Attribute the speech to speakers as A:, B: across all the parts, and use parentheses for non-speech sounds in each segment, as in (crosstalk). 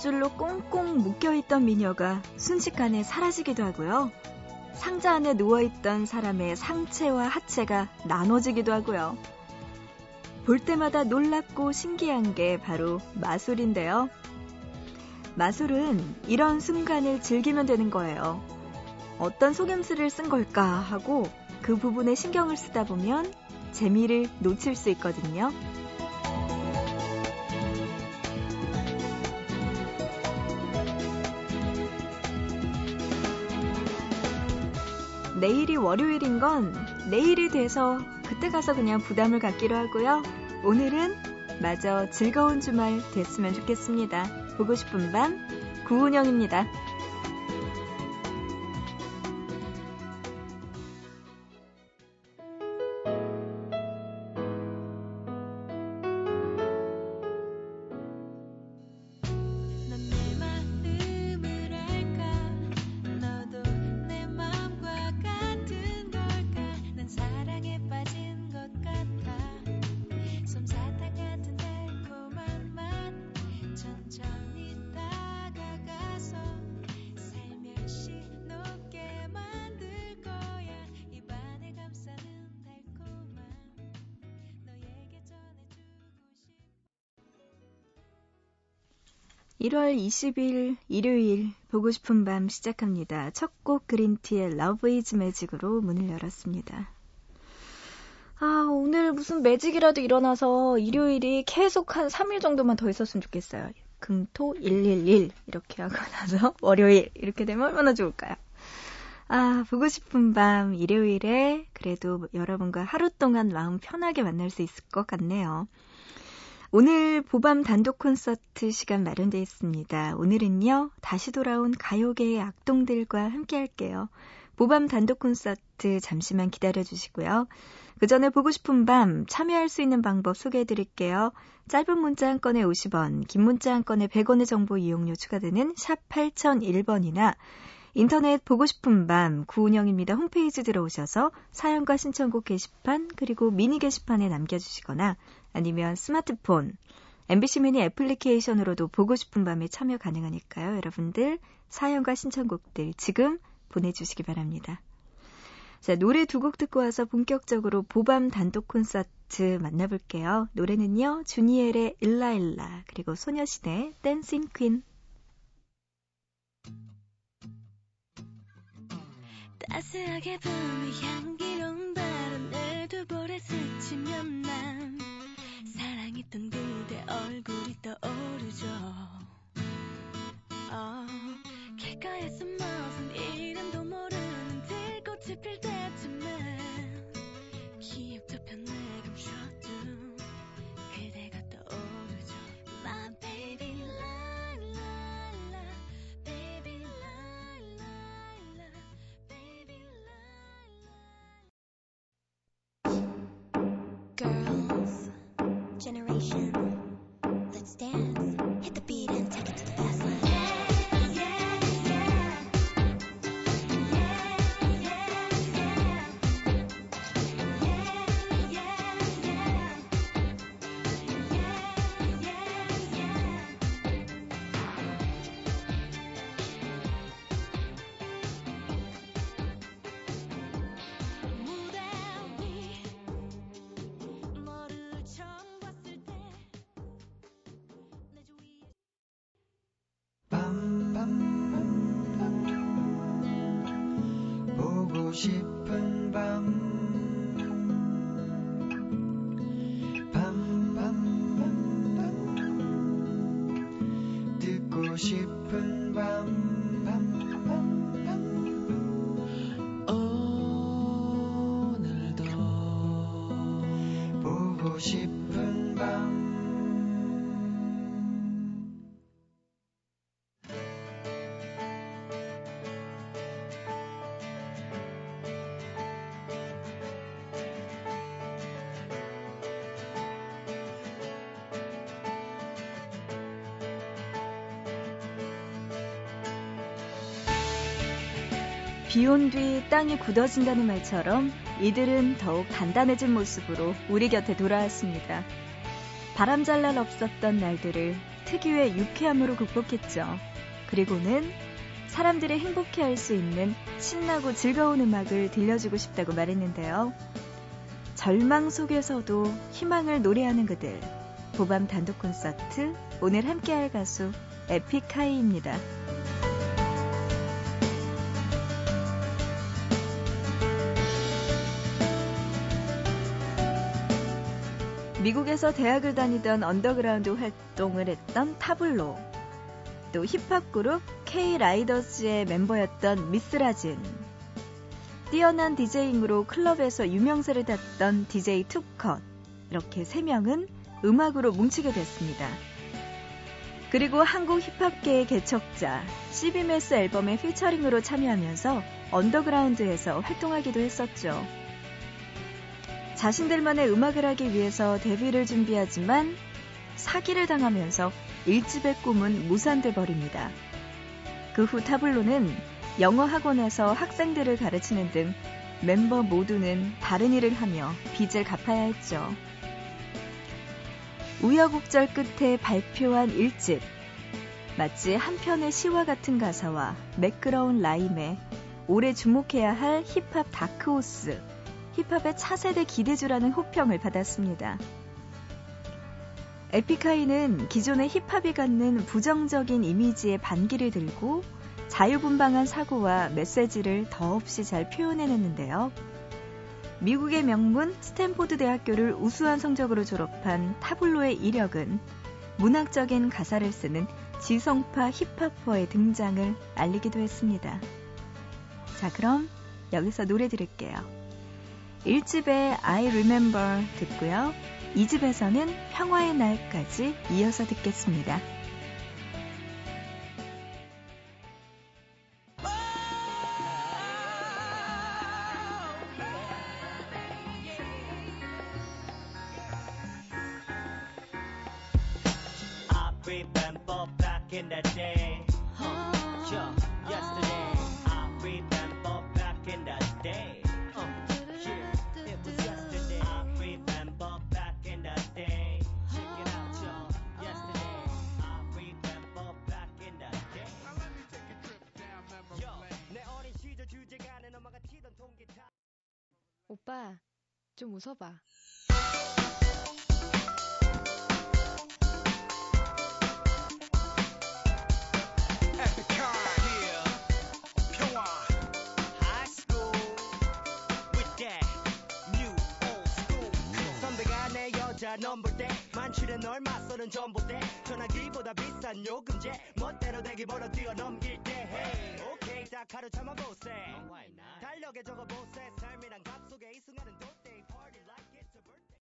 A: 밧줄로 꽁꽁 묶여있던 미녀가 순식간에 사라지기도 하고요. 상자 안에 누워있던 사람의 상체와 하체가 나눠지기도 하고요. 볼 때마다 놀랍고 신기한 게 바로 마술인데요. 마술은 이런 순간을 즐기면 되는 거예요. 어떤 속임수를 쓴 걸까 하고 그 부분에 신경을 쓰다 보면 재미를 놓칠 수 있거든요. 내일이 월요일인 건 내일이 돼서 그때 가서 그냥 부담을 갖기로 하고요. 오늘은 마저 즐거운 주말 됐으면 좋겠습니다. 보고 싶은 밤, 구은영입니다. 1월 20일 일요일 보고 싶은 밤 시작합니다. 첫 곡 그린티의 Love is Magic으로 문을 열었습니다. 아, 오늘 무슨 매직이라도 일어나서 일요일이 계속 한 3일 정도만 더 있었으면 좋겠어요. 금 토 111 이렇게 하고 나서 (laughs) 월요일 이렇게 되면 얼마나 좋을까요? 아, 보고 싶은 밤 일요일에 그래도 여러분과 하루 동안 마음 편하게 만날 수 있을 것 같네요. 오늘 보밤 단독 콘서트 시간 마련되어 있습니다. 오늘은요, 다시 돌아온 가요계의 악동들과 함께 할게요. 보밤 단독 콘서트 잠시만 기다려 주시고요. 그 전에 보고 싶은 밤 참여할 수 있는 방법 소개해 드릴게요. 짧은 문자 한 건에 50원, 긴 문자 한 건에 100원의 정보 이용료 추가되는 샵 8001번이나 인터넷 보고 싶은 밤 구운영입니다. 홈페이지 들어오셔서 사연과 신청곡 게시판 그리고 미니 게시판에 남겨주시거나 아니면 스마트폰, MBC 미니 애플리케이션으로도 보고 싶은 밤에 참여 가능하니까요. 여러분들 사연과 신청곡들 지금 보내주시기 바랍니다. 자, 노래 두 곡 듣고 와서 본격적으로 보밤 단독 콘서트 만나볼게요. 노래는요, 주니엘의 일라일라, 그리고 소녀시대 댄싱 퀸. 따스하게 부는 향기로운 바람을 두 볼에 스치면 난 사랑했던 그대 얼굴이 떠오르죠. 어, 길가에 숨어선 이름도 Bullshit. 싶은 밤. 밤 밤 밤 듣고 싶은 밤 오늘도 보고 싶은 비온 뒤 땅이 굳어진다는 말처럼 이들은 더욱 단단해진 모습으로 우리 곁에 돌아왔습니다. 바람 잘 날 없었던 날들을 특유의 유쾌함으로 극복했죠. 그리고는 사람들이 행복해 할 수 있는 신나고 즐거운 음악을 들려주고 싶다고 말했는데요. 절망 속에서도 희망을 노래하는 그들. 보밤 단독 콘서트 오늘 함께할 가수 에픽하이입니다. 미국에서 대학을 다니던 언더그라운드 활동을 했던 타블로, 또 힙합 그룹 K-Ryders의 멤버였던 미스라진, 뛰어난 디제잉으로 클럽에서 유명세를 탔던 DJ 투컷, 이렇게 세 명은 음악으로 뭉치게 됐습니다. 그리고 한국 힙합계의 개척자 CB Mass 앨범의 피처링으로 참여하면서 언더그라운드에서 활동하기도 했었죠. 자신들만의 음악을 하기 위해서 데뷔를 준비하지만 사기를 당하면서 일집의 꿈은 무산돼 버립니다. 그 후 타블로는 영어 학원에서 학생들을 가르치는 등 멤버 모두는 다른 일을 하며 빚을 갚아야 했죠. 우여곡절 끝에 발표한 일집 마치 한 편의 시와 같은 가사와 매끄러운 라임에 오래 주목해야 할 힙합 다크호스 힙합의 차세대 기대주라는 호평을 받았습니다. 에픽하이는 기존의 힙합이 갖는 부정적인 이미지에 반기를 들고 자유분방한 사고와 메시지를 더없이 잘 표현해냈는데요. 미국의 명문 스탠포드 대학교를 우수한 성적으로 졸업한 타블로의 이력은 문학적인 가사를 쓰는 지성파 힙합퍼의 등장을 알리기도 했습니다. 자, 그럼 여기서 노래 들을게요. 1집의 I Remember 듣고요. 2집에서는 평화의 날까지 이어서 듣겠습니다. 오빠, 좀 웃어봐. 만출에 널 맞서는 전봇대 전화기보다 비싼 요금제 멋대로 대기 벌어 뛰어넘길 때 hey. 딱 하루 참아보세 달력에 적어보세 삶이란 값 속에 이 순간은 돗대 party like it's a birthday.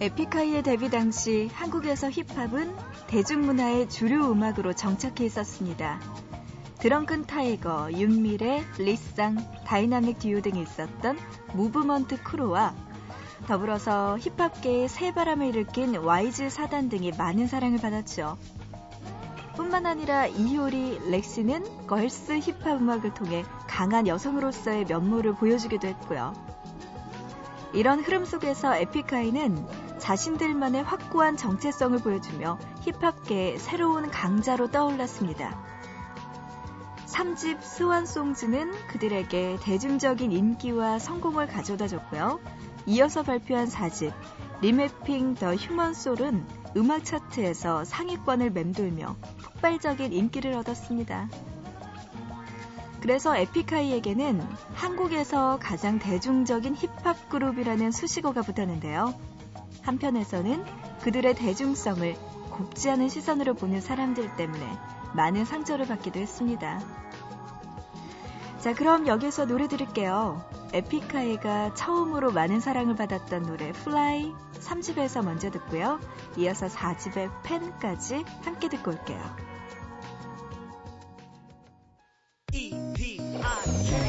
A: 에픽하이의 데뷔 당시 한국에서 힙합은 대중문화의 주류 음악으로 정착해 있었습니다. 드렁큰 타이거, 윤미래, 리쌍, 다이나믹 듀오 등이 있었던 무브먼트 크루와 더불어서 힙합계의 새 바람을 일으킨 와이즈 사단 등이 많은 사랑을 받았죠. 뿐만 아니라 이효리, 렉시는 걸스 힙합 음악을 통해 강한 여성으로서의 면모를 보여주기도 했고요. 이런 흐름 속에서 에픽하이는 자신들만의 확고한 정체성을 보여주며 힙합계의 새로운 강자로 떠올랐습니다. 3집 스완송즈는 그들에게 대중적인 인기와 성공을 가져다 줬고요. 이어서 발표한 4집 리매핑 더 휴먼 솔은 음악 차트에서 상위권을 맴돌며 폭발적인 인기를 얻었습니다. 그래서 에픽하이에게는 한국에서 가장 대중적인 힙합 그룹이라는 수식어가 붙었는데요. 한편에서는 그들의 대중성을 곱지 않은 시선으로 보는 사람들 때문에 많은 상처를 받기도 했습니다. 자, 그럼 여기서 노래 들을게요. 에픽하이가 처음으로 많은 사랑을 받았던 노래 Fly 3집에서 먼저 듣고요. 이어서 4집의 팬까지 함께 듣고 올게요.
B: 더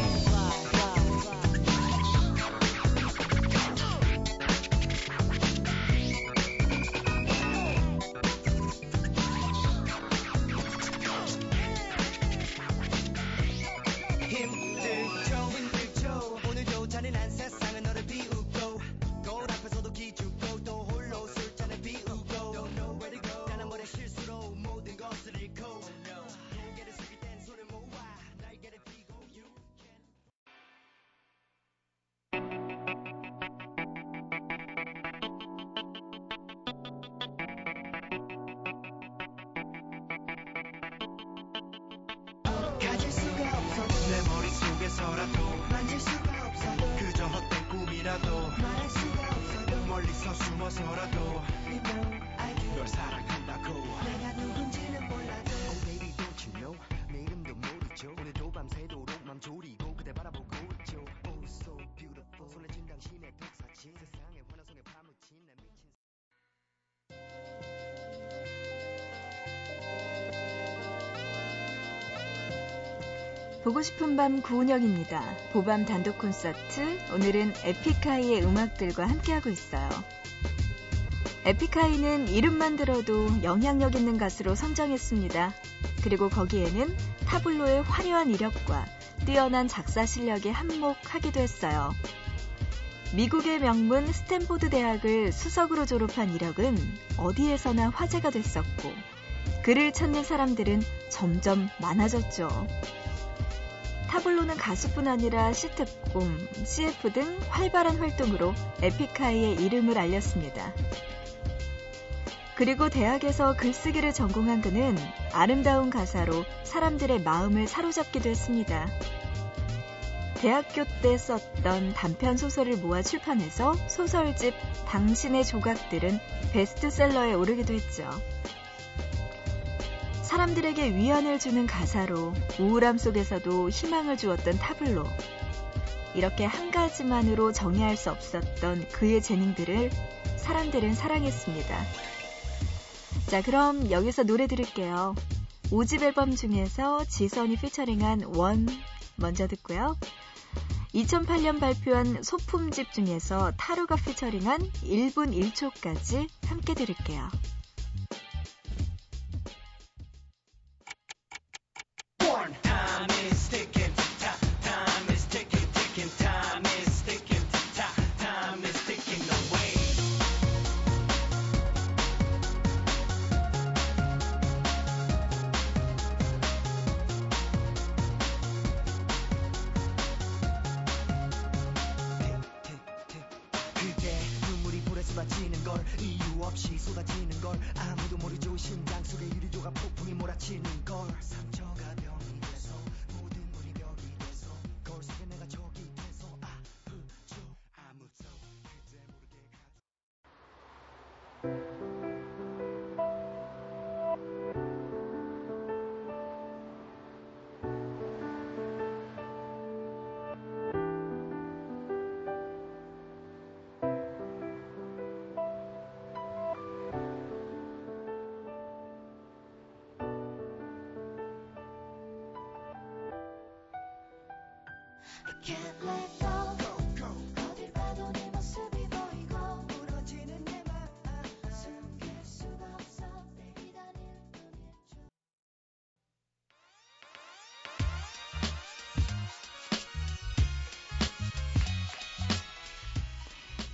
B: 숨어서라도 널 사랑한다고. 내가 누군
A: 보고 싶은 밤 구은영입니다. 보밤 단독 콘서트. 오늘은 에픽하이의 음악들과 함께하고 있어요. 에픽하이는 이름만 들어도 영향력 있는 가수로 성장했습니다. 그리고 거기에는 타블로의 화려한 이력과 뛰어난 작사 실력이 한몫하기도 했어요. 미국의 명문 스탠포드 대학을 수석으로 졸업한 이력은 어디에서나 화제가 됐었고, 그를 찾는 사람들은 점점 많아졌죠. 타블로는 가수뿐 아니라 시트콤, CF 등 활발한 활동으로 에픽하이의 이름을 알렸습니다. 그리고 대학에서 글쓰기를 전공한 그는 아름다운 가사로 사람들의 마음을 사로잡기도 했습니다. 대학교 때 썼던 단편 소설을 모아 출판해서 소설집 당신의 조각들은 베스트셀러에 오르기도 했죠. 사람들에게 위안을 주는 가사로 우울함 속에서도 희망을 주었던 타블로. 이렇게 한 가지만으로 정의할 수 없었던 그의 재능들을 사람들은 사랑했습니다. 자, 그럼 여기서 노래 들을게요. 5집 앨범 중에서 지선이 피처링한 원 먼저 듣고요. 2008년 발표한 소품집 중에서 타로가 피처링한 1분 1초까지 함께 들을게요.
B: 쏟아지는 걸 이유 없이 쏟아지는 걸 아무도 모르죠. 심장 속에 유리조각 폭풍이 몰아치는 걸. 상처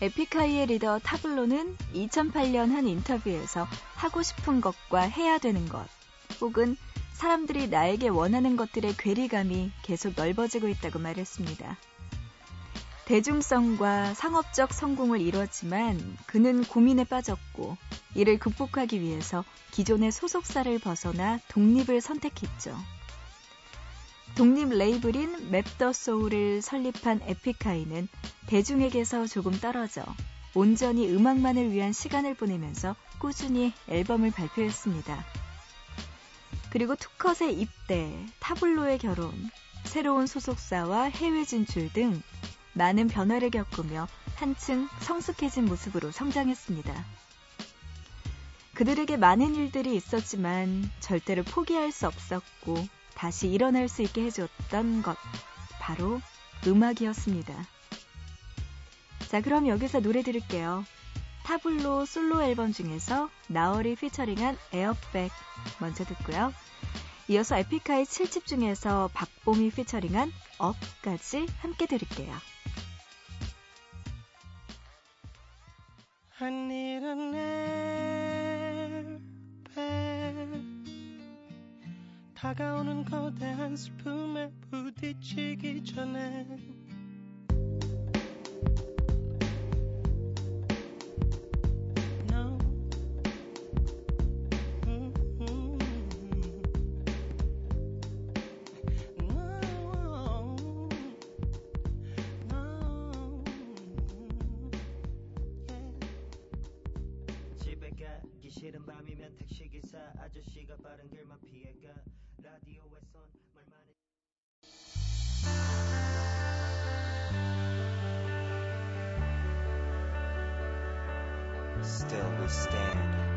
A: 에픽하이의 리더 타블로는 2008년 한 인터뷰에서 하고 싶은 것과 해야 되는 것, 혹은 사람들이 나에게 원하는 것들의 괴리감이 계속 넓어지고 있다고 말했습니다. 대중성과 상업적 성공을 이뤘지만 그는 고민에 빠졌고 이를 극복하기 위해서 기존의 소속사를 벗어나 독립을 선택했죠. 독립 레이블인 Map the Soul을 설립한 에픽하이는 대중에게서 조금 떨어져 온전히 음악만을 위한 시간을 보내면서 꾸준히 앨범을 발표했습니다. 그리고 투컷의 입대, 타블로의 결혼, 새로운 소속사와 해외 진출 등 많은 변화를 겪으며 한층 성숙해진 모습으로 성장했습니다. 그들에게 많은 일들이 있었지만 절대로 포기할 수 없었고 다시 일어날 수 있게 해줬던 것, 바로 음악이었습니다. 자, 그럼 여기서 노래 들을게요. 타블로 솔로 앨범 중에서 나얼이 피처링한 에어백 먼저 듣고요. 이어서 에픽하이 7집 중에서 박봄이 피처링한 업까지 함께 들을게요.
B: I need 다가오는 거대한 슬픔에 부딪히기 전에
C: Still we stand.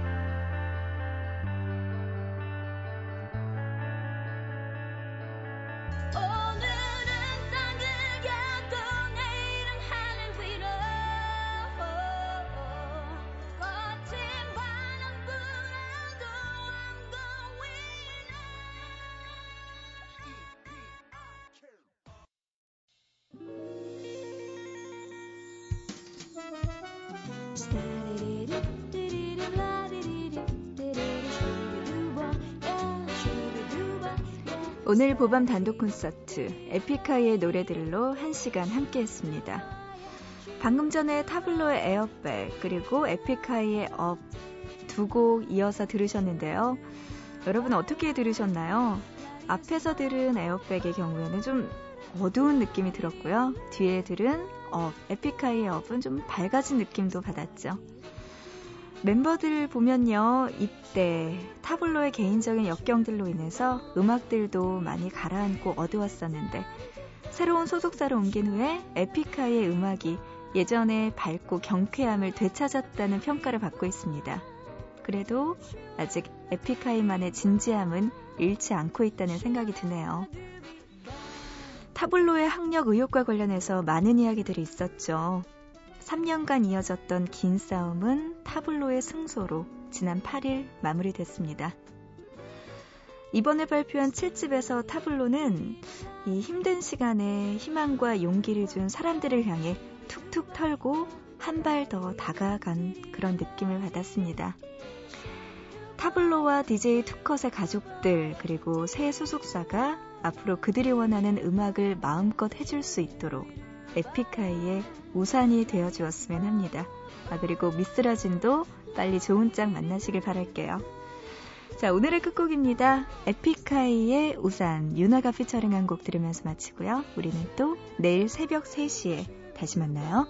D: 오늘
A: 보밤 단독 콘서트 에픽하이의 노래들로 1시간 함께 했습니다. 방금 전에 타블로의 에어백 그리고 에픽하이의 Up 두 곡 이어서 들으셨는데요. 여러분 어떻게 들으셨나요? 앞에서 들은 에어백의 경우에는 좀 어두운 느낌이 들었고요. 뒤에 들은 Up, 에픽하이의 Up은 좀 밝아진 느낌도 받았죠. 멤버들 보면요, 이때 타블로의 개인적인 역경들로 인해서 음악들도 많이 가라앉고 어두웠었는데, 새로운 소속사로 옮긴 후에 에픽하이의 음악이 예전의 밝고 경쾌함을 되찾았다는 평가를 받고 있습니다. 그래도 아직 에픽하이만의 진지함은 잃지 않고 있다는 생각이 드네요. 타블로의 학력 의혹과 관련해서 많은 이야기들이 있었죠. 3년간 이어졌던 긴 싸움은 타블로의 승소로 지난 8일 마무리됐습니다. 이번에 발표한 7집에서 타블로는 이 힘든 시간에 희망과 용기를 준 사람들을 향해 툭툭 털고 한 발 더 다가간 그런 느낌을 받았습니다. 타블로와 DJ 투컷의 가족들 그리고 새 소속사가 앞으로 그들이 원하는 음악을 마음껏 해줄 수 있도록 에픽하이의 우산이 되어 주었으면 합니다. 아, 그리고 미스라진도 빨리 좋은 짝 만나시길 바랄게요. 자, 오늘의 끝곡입니다. 에픽하이의 우산, 유나가 피처링한 곡 들으면서 마치고요. 우리는 또 내일 새벽 3시에 다시 만나요.